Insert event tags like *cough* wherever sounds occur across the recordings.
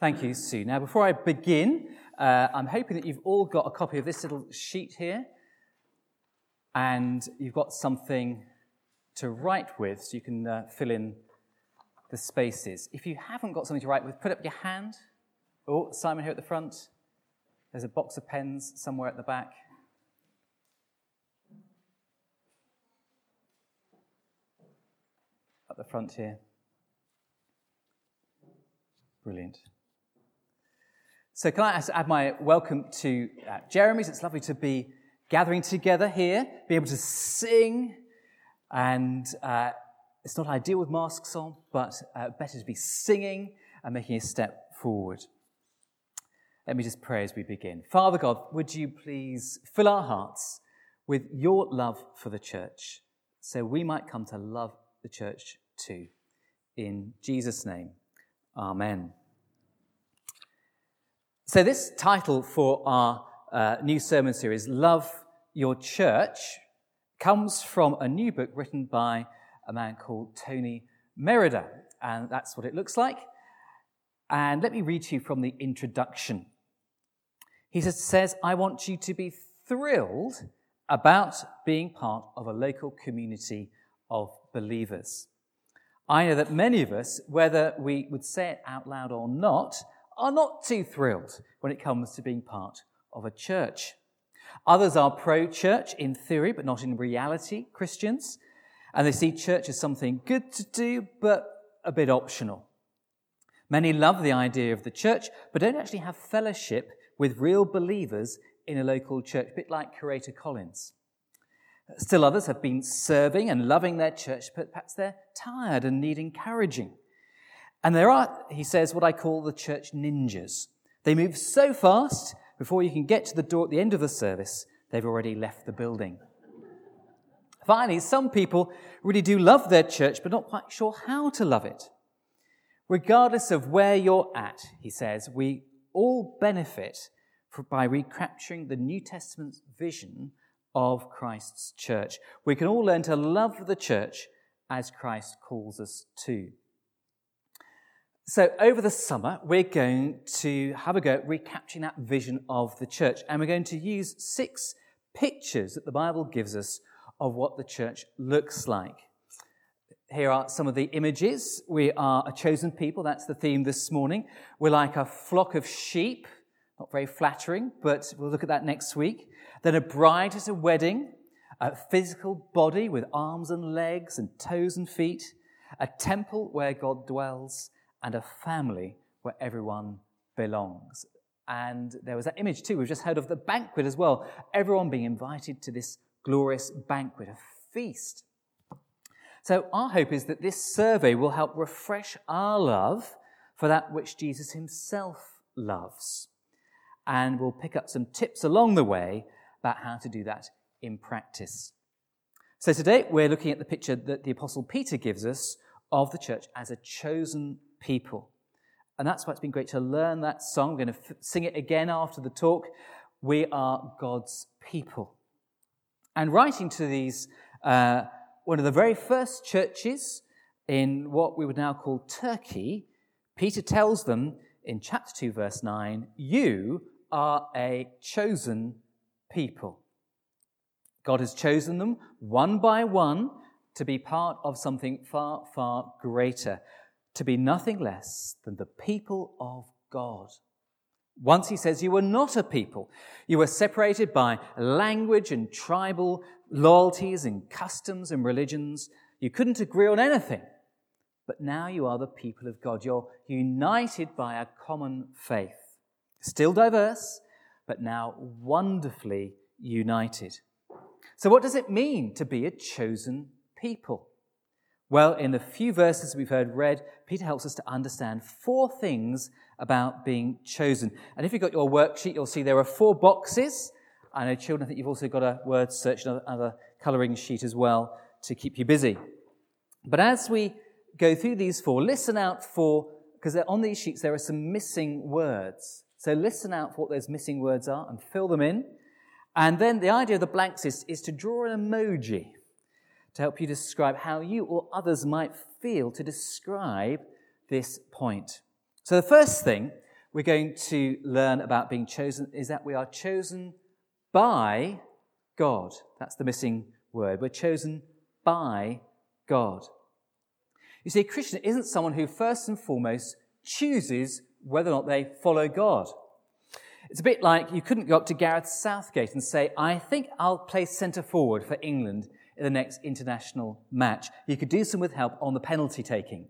Thank you, Sue. Now, before I begin, uh, I'm hoping that you've all got a copy of this little sheet here, and you've got something to write with so you can uh, fill in the spaces. If you haven't got something to write with, put up your hand. Oh, Simon here at the front. There's a box of pens somewhere at the back. At the front here. Brilliant. So, can I add my welcome to uh, Jeremy's? It's lovely to be gathering together here, be able to sing, and uh, it's not ideal with masks on, but uh, better to be singing and making a step forward. Let me just pray as we begin. Father God, would you please fill our hearts with your love for the church so we might come to love the church too. In Jesus' name, Amen. So, this title for our uh, new sermon series, Love Your Church, comes from a new book written by a man called Tony Merida. And that's what it looks like. And let me read to you from the introduction. He says, I want you to be thrilled about being part of a local community of believers. I know that many of us, whether we would say it out loud or not, are not too thrilled when it comes to being part of a church. Others are pro church in theory, but not in reality, Christians. And they see church as something good to do, but a bit optional. Many love the idea of the church, but don't actually have fellowship with real believers in a local church, a bit like Curator Collins. Still others have been serving and loving their church, but perhaps they're tired and need encouraging. And there are, he says, what I call the church ninjas. They move so fast, before you can get to the door at the end of the service, they've already left the building. Finally, some people really do love their church, but not quite sure how to love it. Regardless of where you're at, he says, we all benefit by recapturing the New Testament's vision of Christ's church. We can all learn to love the church as Christ calls us to. So, over the summer, we're going to have a go at recapturing that vision of the church. And we're going to use six pictures that the Bible gives us of what the church looks like. Here are some of the images. We are a chosen people. That's the theme this morning. We're like a flock of sheep. Not very flattering, but we'll look at that next week. Then a bride at a wedding, a physical body with arms and legs and toes and feet, a temple where God dwells, and a family where everyone belongs. And there was that image too. We've just heard of the banquet as well. Everyone being invited to this glorious banquet, a feast. So, our hope is that this survey will help refresh our love for that which Jesus himself loves. And we'll pick up some tips along the way about how to do that in practice. So, today we're looking at the picture that the Apostle Peter gives us of the church as a chosen people. And that's why it's been great to learn that song. I'm going to f- sing it again after the talk. We are God's people. And writing to these, uh, one of the very first churches in what we would now call Turkey, Peter tells them in chapter 2, verse 9, You are a chosen people. God has chosen them one by one to be part of something far, far greater to be nothing less than the people of God. Once he says, You were not a people. You were separated by language and tribal loyalties and customs and religions. You couldn't agree on anything. But now you are the people of God. You're united by a common faith. Still diverse, but now wonderfully united. So, what does it mean to be a chosen people? Well, in the few verses we've heard read, Peter helps us to understand four things about being chosen. And if you've got your worksheet, you'll see there are four boxes. I know, children, I think you've also got a word search and another colouring sheet as well to keep you busy. But as we go through these four, listen out for, because on these sheets there are some missing words. So listen out for what those missing words are and fill them in. And then the idea of the blanks is, is to draw an emoji to help you describe how you or others might feel to describe this point. So, the first thing we're going to learn about being chosen is that we are chosen by God. That's the missing word. We're chosen by God. You see, a Christian isn't someone who first and foremost chooses whether or not they follow God. It's a bit like you couldn't go up to Gareth Southgate and say, I think I'll play centre forward for England in the next international match. You could do some with help on the penalty taking.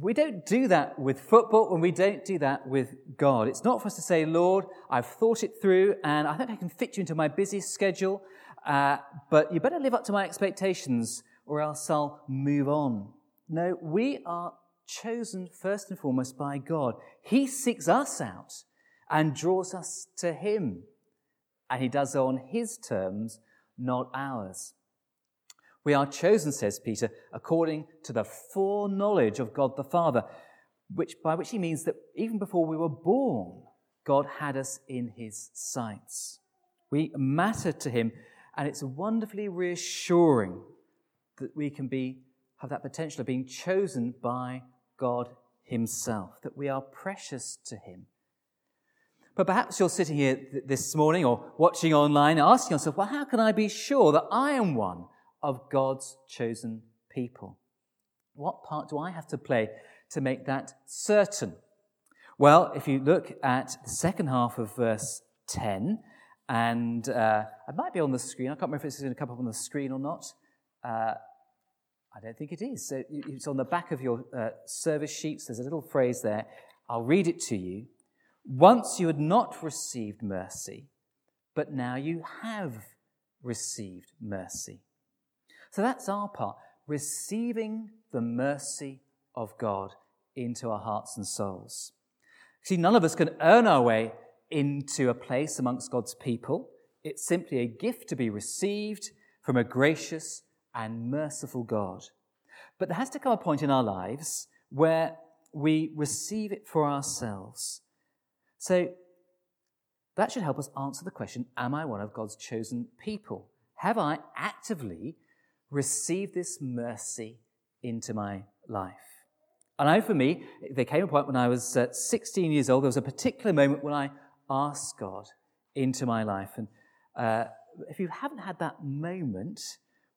we don't do that with football and we don't do that with God. It's not for us to say, Lord, I've thought it through and I think I can fit you into my busy schedule, uh, but you better live up to my expectations or else I'll move on. No, we are chosen first and foremost by God. He seeks us out and draws us to Him. And He does so on His terms, not ours. We are chosen, says Peter, according to the foreknowledge of God the Father, which, by which he means that even before we were born, God had us in his sights. We matter to him, and it's wonderfully reassuring that we can be, have that potential of being chosen by God Himself, that we are precious to Him. But perhaps you're sitting here this morning or watching online asking yourself, well, how can I be sure that I am one of God's chosen people? What part do I have to play to make that certain? Well, if you look at the second half of verse 10, and uh, it might be on the screen, I can't remember if it's going to come up on the screen or not. Uh, I don't think it is. So it's on the back of your uh, service sheets. There's a little phrase there. I'll read it to you. Once you had not received mercy, but now you have received mercy. So that's our part, receiving the mercy of God into our hearts and souls. See, none of us can earn our way into a place amongst God's people. It's simply a gift to be received from a gracious and merciful God. But there has to come a point in our lives where we receive it for ourselves. So that should help us answer the question Am I one of God's chosen people? Have I actively received this mercy into my life? And I know for me, there came a point when I was uh, 16 years old, there was a particular moment when I asked God into my life. And uh, if you haven't had that moment,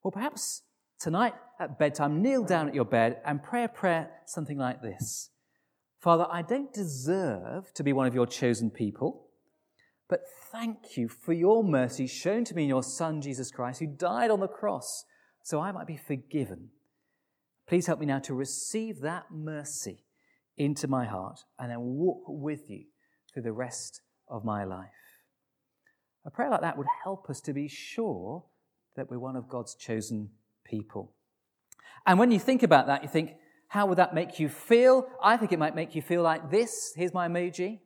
well, perhaps tonight at bedtime, kneel down at your bed and pray a prayer something like this Father, I don't deserve to be one of your chosen people, but thank you for your mercy shown to me in your Son, Jesus Christ, who died on the cross so I might be forgiven. Please help me now to receive that mercy into my heart and then walk with you through the rest of my life. A prayer like that would help us to be sure that we're one of God's chosen people. And when you think about that, you think, how would that make you feel? I think it might make you feel like this. Here's my emoji.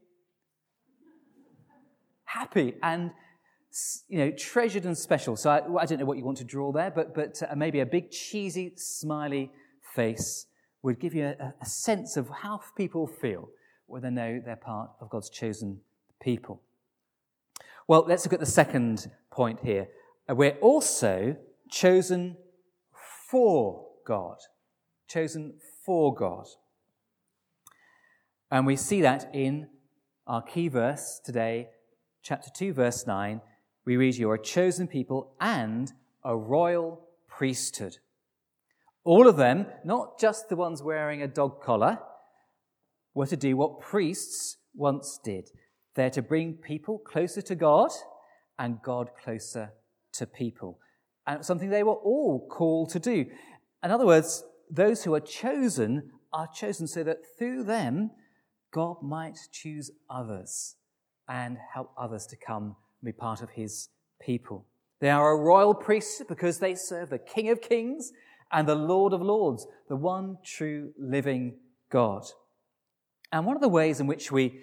Happy and you know, treasured and special. So I, I don't know what you want to draw there, but, but uh, maybe a big, cheesy, smiley face would give you a, a sense of how people feel when they know they're part of God's chosen people. Well, let's look at the second point here. We're also chosen for God. Chosen for God. And we see that in our key verse today, chapter 2, verse 9. We read, You are a chosen people and a royal priesthood. All of them, not just the ones wearing a dog collar, were to do what priests once did. They're to bring people closer to God and God closer to people. And something they were all called to do. In other words, those who are chosen are chosen so that through them, God might choose others and help others to come and be part of his people. They are a royal priesthood because they serve the King of Kings and the Lord of Lords, the one true living God. And one of the ways in which we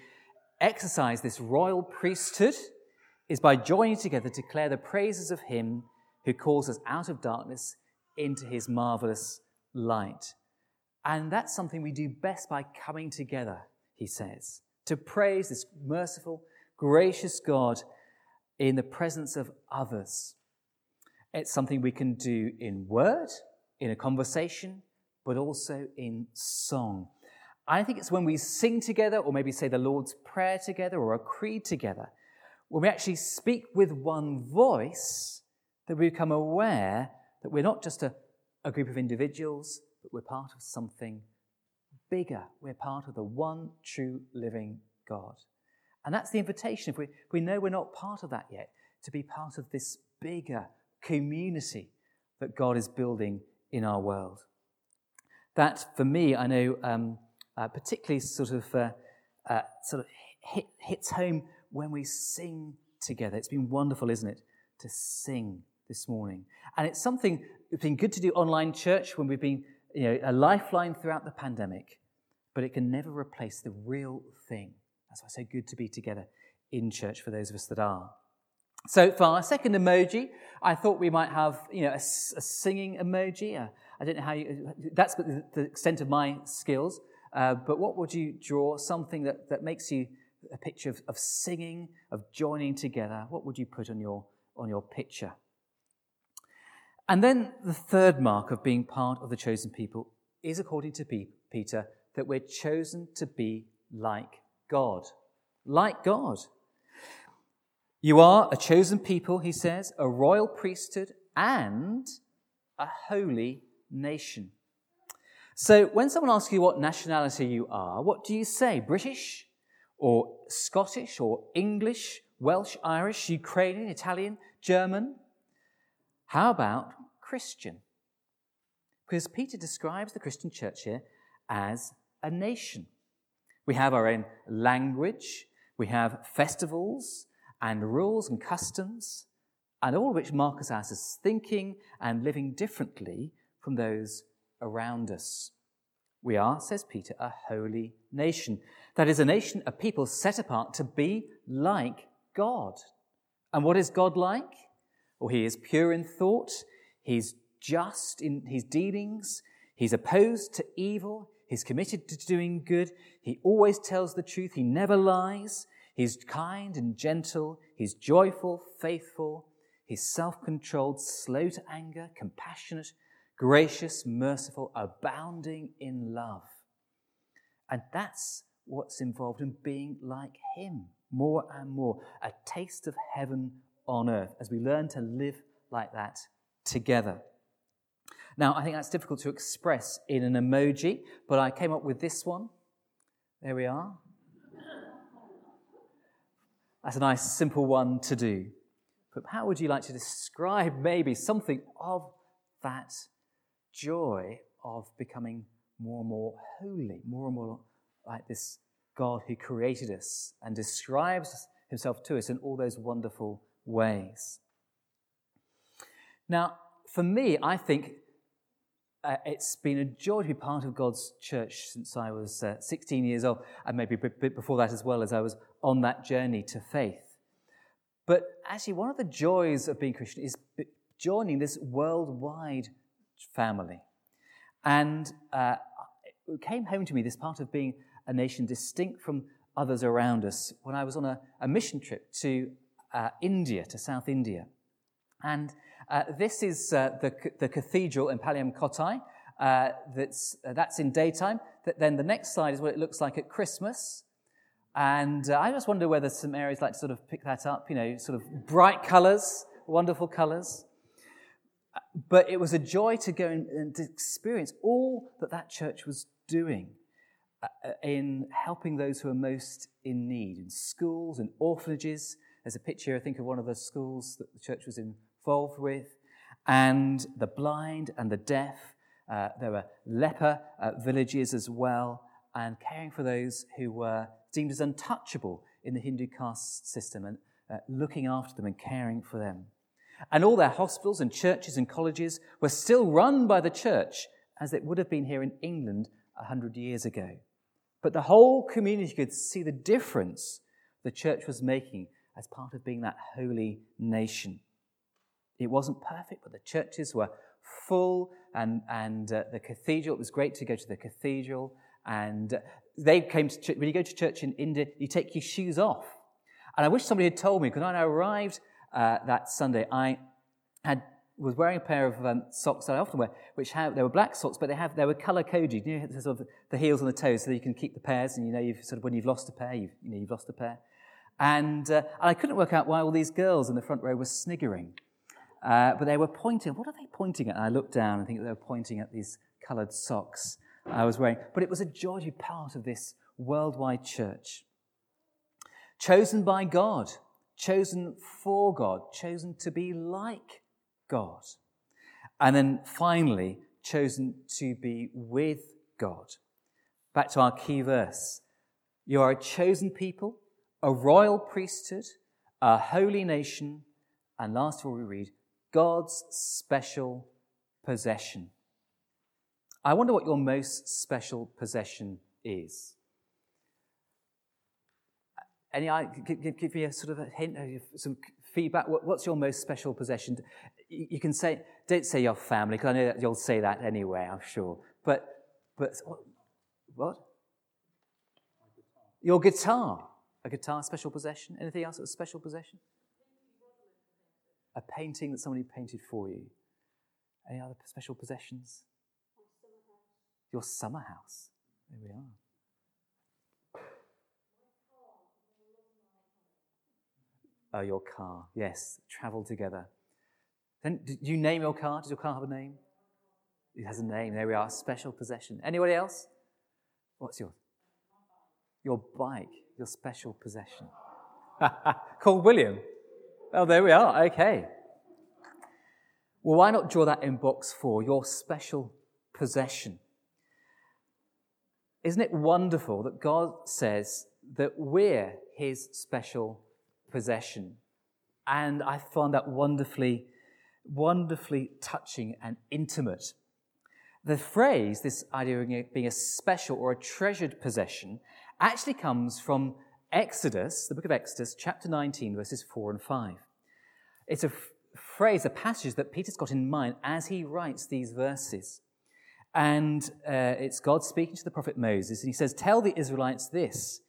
exercise this royal priesthood is by joining together to declare the praises of Him who calls us out of darkness into His marvelous light. And that's something we do best by coming together, he says, to praise this merciful, gracious God in the presence of others. It's something we can do in word, in a conversation, but also in song. I think it's when we sing together, or maybe say the Lord's Prayer together, or a creed together, when we actually speak with one voice, that we become aware that we're not just a, a group of individuals, but we're part of something bigger. We're part of the one true living God. And that's the invitation. If we, if we know we're not part of that yet, to be part of this bigger community that God is building in our world. That, for me, I know um, uh, particularly sort of uh, uh, sort of hit, hits home when we sing together. It's been wonderful, isn't it, to sing this morning. And it's something it's been good to do online church when we've been you know, a lifeline throughout the pandemic, but it can never replace the real thing. That's why it's so good to be together in church for those of us that are. So for our second emoji, I thought we might have, you know, a, a singing emoji. Uh, I don't know how you, that's the, the extent of my skills. Uh, but what would you draw? Something that, that makes you a picture of, of singing, of joining together. What would you put on your, on your picture? And then the third mark of being part of the chosen people is, according to Peter, that we're chosen to be like God. Like God. You are a chosen people, he says, a royal priesthood and a holy nation. So when someone asks you what nationality you are, what do you say? British or Scottish or English, Welsh, Irish, Ukrainian, Italian, German? How about Christian? Because Peter describes the Christian church here as a nation. We have our own language, we have festivals and rules and customs, and all of which mark us as thinking and living differently from those around us. We are, says Peter, a holy nation. That is, a nation, a people set apart to be like God. And what is God like? Well, he is pure in thought, he's just in his dealings, he's opposed to evil, he's committed to doing good, he always tells the truth, he never lies, he's kind and gentle, he's joyful, faithful, he's self controlled, slow to anger, compassionate gracious, merciful, abounding in love. And that's what's involved in being like Him more and more. A taste of heaven on earth as we learn to live like that together. Now, I think that's difficult to express in an emoji, but I came up with this one. There we are. That's a nice, simple one to do. But how would you like to describe maybe something of that joy of becoming more and more holy, more and more like this God who created us and describes himself to us in all those wonderful ways. Now, for me, I think uh, it's been a joy to be part of God's church since I was uh, 16 years old, and maybe a bit before that as well, as I was on that journey to faith. But actually, one of the joys of being Christian is joining this worldwide family. And uh, it came home to me this part of being a nation distinct from others around us when I was on a, a mission trip to uh, India, to South India. And uh, this is uh, the, the cathedral in Palayamkottai. Uh, that's, uh, that's in daytime. Then the next slide is what it looks like at Christmas. And I just wonder whether some areas like to sort of pick that up, you know, sort of bright colors, wonderful colors. But it was a joy to go and, to experience all that that church was doing in helping those who are most in need, in schools and orphanages. There's a picture, I think, of one of the schools that the church was involved with, and the blind and the deaf. Uh, there were leper uh, villages as well, and caring for those who were deemed as untouchable in the Hindu caste system and uh, looking after them and caring for them. And all their hospitals and churches and colleges were still run by the church as it would have been here in England a hundred years ago. But the whole community could see the difference the church was making as part of being that holy nation. It wasn't perfect, but the churches were full, and, and uh, the cathedral, it was great to go to the cathedral. And uh, they came to church, when you go to church in India, you take your shoes off. And I wish somebody had told me, because when I arrived uh, that Sunday, I had was wearing a pair of um, socks that I often wear, which have, they were black socks, but they have they were color coded. You know, sort of the heels and the toes, so that you can keep the pairs, and you know, you've sort of when you've lost a pair, you've, you know, you've lost a pair. And, uh, and I couldn't work out why all these girls in the front row were sniggering, uh, but they were pointing. What are they pointing at? And I looked down and think they were pointing at these coloured socks I was wearing. But it was a be part of this worldwide church, chosen by God, chosen for God, chosen to be like God. And then finally, chosen to be with God. Back to our key verse. You are a chosen people, a royal priesthood, a holy nation, and last of all, we read, God's special possession. I wonder what your most special possession is. Any, give, give me a sort of a hint, uh, some feedback. What's your most special possession? You can say, don't say your family, because I know that you'll say that anyway, I'm sure. But, but what? Your guitar. A guitar, special possession. Anything else that's a special possession? A painting that somebody painted for you. Any other special possessions? Your summer house. There we are. Oh, your car. Yes, travel together. Then, did you name your car? Does your car have a name? It has a name. There we are. Special possession. Anybody else? What's yours? Your bike. Your special possession. *laughs* Called William. Oh, there we are. Okay. Well, why not draw that in box four? Your special possession. Isn't it wonderful that God says that we're his special possession. And I found that wonderfully, wonderfully touching and intimate. The phrase, this idea of being a special or a treasured possession, actually comes from Exodus, the book of Exodus, chapter 19, verses 4 and 5. It's a f- phrase, a passage that Peter's got in mind as he writes these verses. And uh, it's God speaking to the prophet Moses, and he says, Tell the Israelites this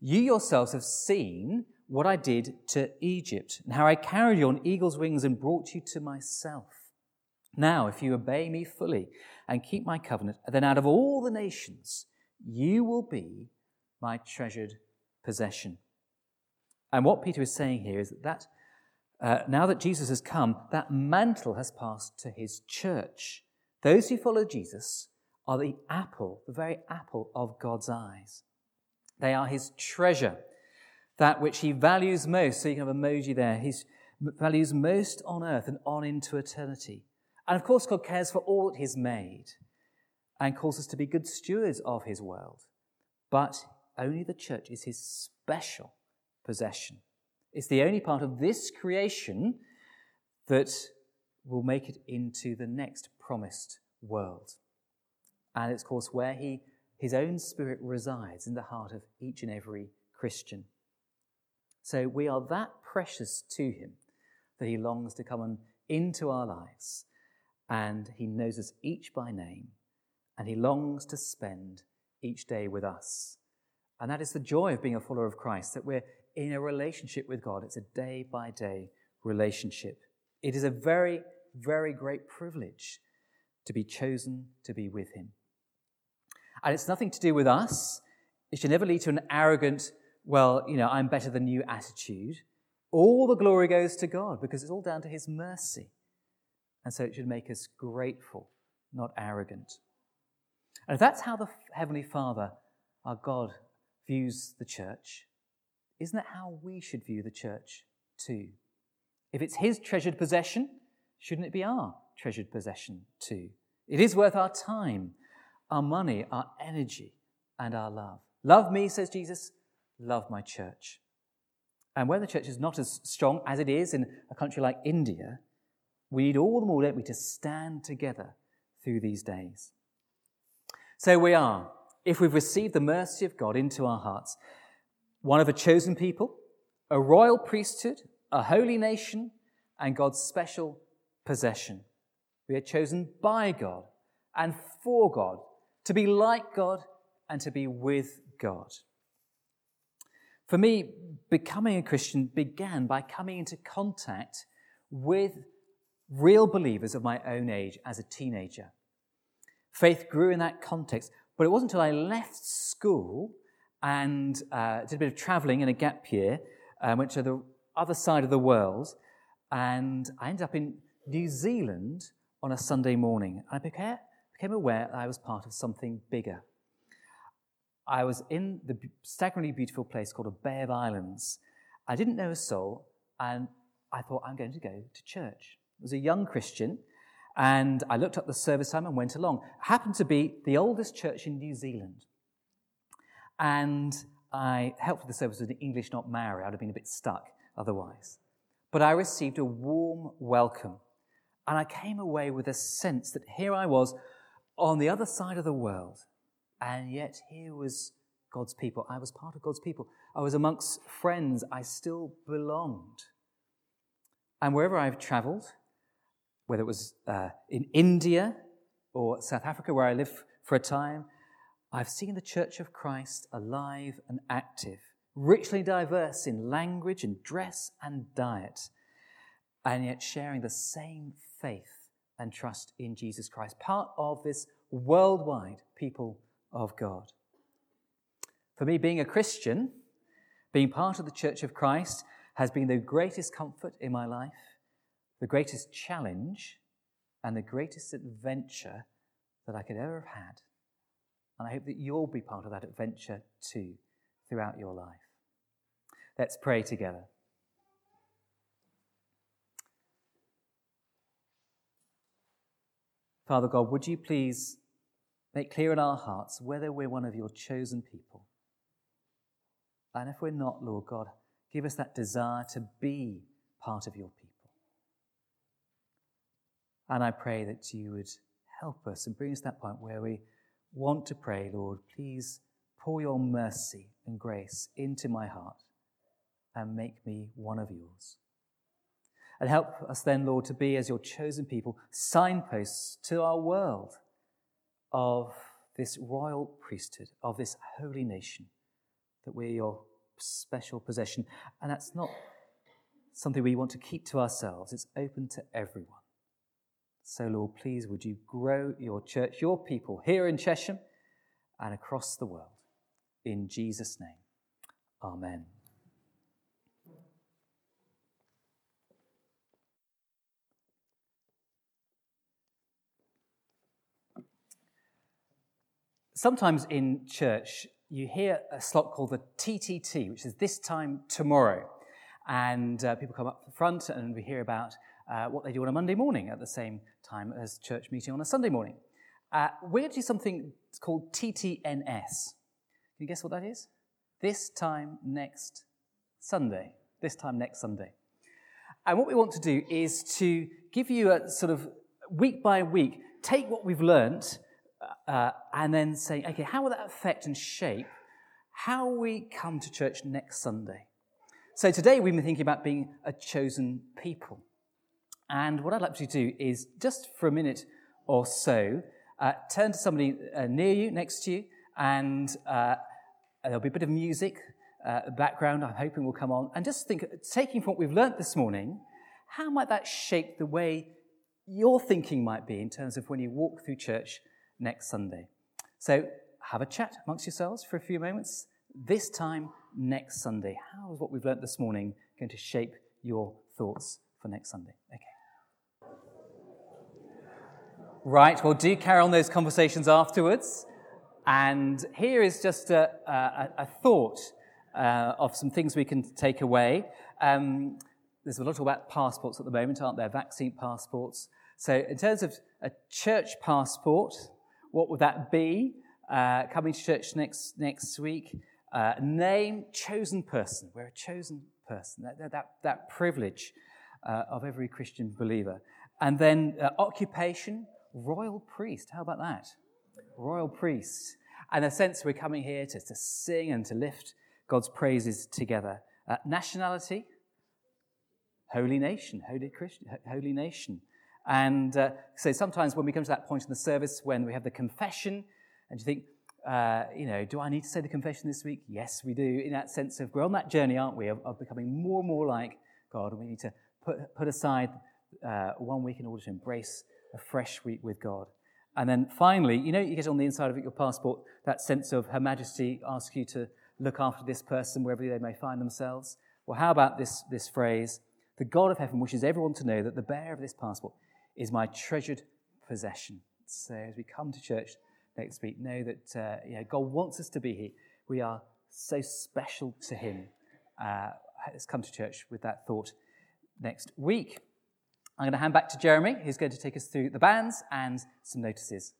You yourselves have seen what I did to Egypt, and how I carried you on eagle's wings and brought you to myself. Now, if you obey me fully and keep my covenant, then out of all the nations, you will be my treasured possession. And what Peter is saying here is that, that uh, now that Jesus has come, that mantle has passed to his church. Those who follow Jesus are the apple, the very apple of God's eyes. They are his treasure that which he values most. So you can have emoji there. He values most on earth and on into eternity. And of course, God cares for all that he's made and calls us to be good stewards of his world. But only the church is his special possession. It's the only part of this creation that will make it into the next promised world. And it's, of course, where he, his own spirit resides in the heart of each and every Christian. So we are that precious to him that he longs to come into our lives. And he knows us each by name. And he longs to spend each day with us. And that is the joy of being a follower of Christ, that we're in a relationship with God. It's a day by day relationship. It is a very, very great privilege to be chosen to be with him. And it's nothing to do with us. It should never lead to an arrogant well, you know, I'm better than you attitude. All the glory goes to God because it's all down to His mercy. And so it should make us grateful, not arrogant. And if that's how the Heavenly Father, our God, views the church, isn't that how we should view the church too? If it's His treasured possession, shouldn't it be our treasured possession too? It is worth our time, our money, our energy, and our love. Love me, says Jesus, love my church. And where the church is not as strong as it is in a country like India, we need all the more, don't we, to stand together through these days. So we are, if we've received the mercy of God into our hearts, one of a chosen people, a royal priesthood, a holy nation, and God's special possession. We are chosen by God and for God, to be like God and to be with God. For me, becoming a Christian began by coming into contact with real believers of my own age as a teenager. Faith grew in that context, but it wasn't until I left school and uh, did a bit of traveling in a gap year, uh, went to the other side of the world, and I ended up in New Zealand on a Sunday morning. I became, became aware that I was part of something bigger. I was in the staggeringly beautiful place called a Bay of Islands. I didn't know a soul, and I thought, I'm going to go to church. I was a young Christian, and I looked up the service time and went along. Happened to be the oldest church in New Zealand. And I helped with the service with English, not Maori. I'd have been a bit stuck otherwise. But I received a warm welcome. And I came away with a sense that here I was on the other side of the world. And yet here was God's people. I was part of God's people. I was amongst friends. I still belonged. And wherever I've traveled, whether it was uh, in India or South Africa, where I lived for a time, I've seen the Church of Christ alive and active, richly diverse in language and dress and diet, and yet sharing the same faith and trust in Jesus Christ, part of this worldwide people of God. For me, being a Christian, being part of the Church of Christ, has been the greatest comfort in my life, the greatest challenge, and the greatest adventure that I could ever have had. And I hope that you'll be part of that adventure too throughout your life. Let's pray together. Father God, would you please make clear in our hearts whether we're one of your chosen people? And if we're not, Lord God, give us that desire to be part of your people. And I pray that you would help us and bring us to that point where we want to pray, Lord, please pour your mercy and grace into my heart and make me one of yours. And help us then, Lord, to be, as your chosen people, signposts to our world of this royal priesthood, of this holy nation, that we're your special possession. And that's not something we want to keep to ourselves, it's open to everyone. So, Lord, please would you grow your church, your people here in Chesham and across the world. In Jesus' name, Amen. Sometimes in church, you hear a slot called the TTT, which is this time tomorrow. And uh, people come up the front and we hear about uh, what they do on a Monday morning at the same time as church meeting on a Sunday morning. Uh, to do something called TTNS. Can you guess what that is? This time next Sunday. This time next Sunday. And what we want to do is to give you a sort of week by week, take what we've learnt uh, and then say, okay, how will that affect and shape how we come to church next Sunday? So today we've been thinking about being a chosen people. And what I'd like you to do is just for a minute or so, uh, turn to somebody uh, near you, next to you, and uh, there'll be a bit of music, uh, background, I'm hoping will come on, and just think, taking from what we've learnt this morning, how might that shape the way your thinking might be in terms of when you walk through church next Sunday? So have a chat amongst yourselves for a few moments. This time next Sunday, how is what we've learnt this morning going to shape your thoughts for next Sunday? Okay. Right, well, do carry on those conversations afterwards. And here is just a, a, a thought uh, of some things we can take away. Um, there's a lot about passports at the moment, aren't there? Vaccine passports. So, in terms of a church passport, what would that be? Uh, coming to church next, next week. Uh, name, chosen person. We're a chosen person. That, that, that privilege uh, of every Christian believer. And then uh, occupation, royal priest. How about that? Royal priest. And a sense we're coming here to, to sing and to lift God's praises together. Uh, nationality, holy nation, holy Christian, holy nation. And uh, so sometimes when we come to that point in the service when we have the confession, and you think, uh, you know, do I need to say the confession this week? Yes, we do. In that sense of we're on that journey, aren't we, of, of becoming more and more like God, we need to put, put aside uh, one week in order to embrace a fresh week with God. And then finally, you know, you get on the inside of your passport that sense of Her Majesty asks you to look after this person wherever they may find themselves. Well, how about this, this phrase? The God of heaven wishes everyone to know that the bearer of this passport is my treasured possession. So as we come to church next week, know that uh, God wants us to be here. We are so special to Him. Uh, let's come to church with that thought next week. I'm going to hand back to Jeremy, who's going to take us through the banns and some notices.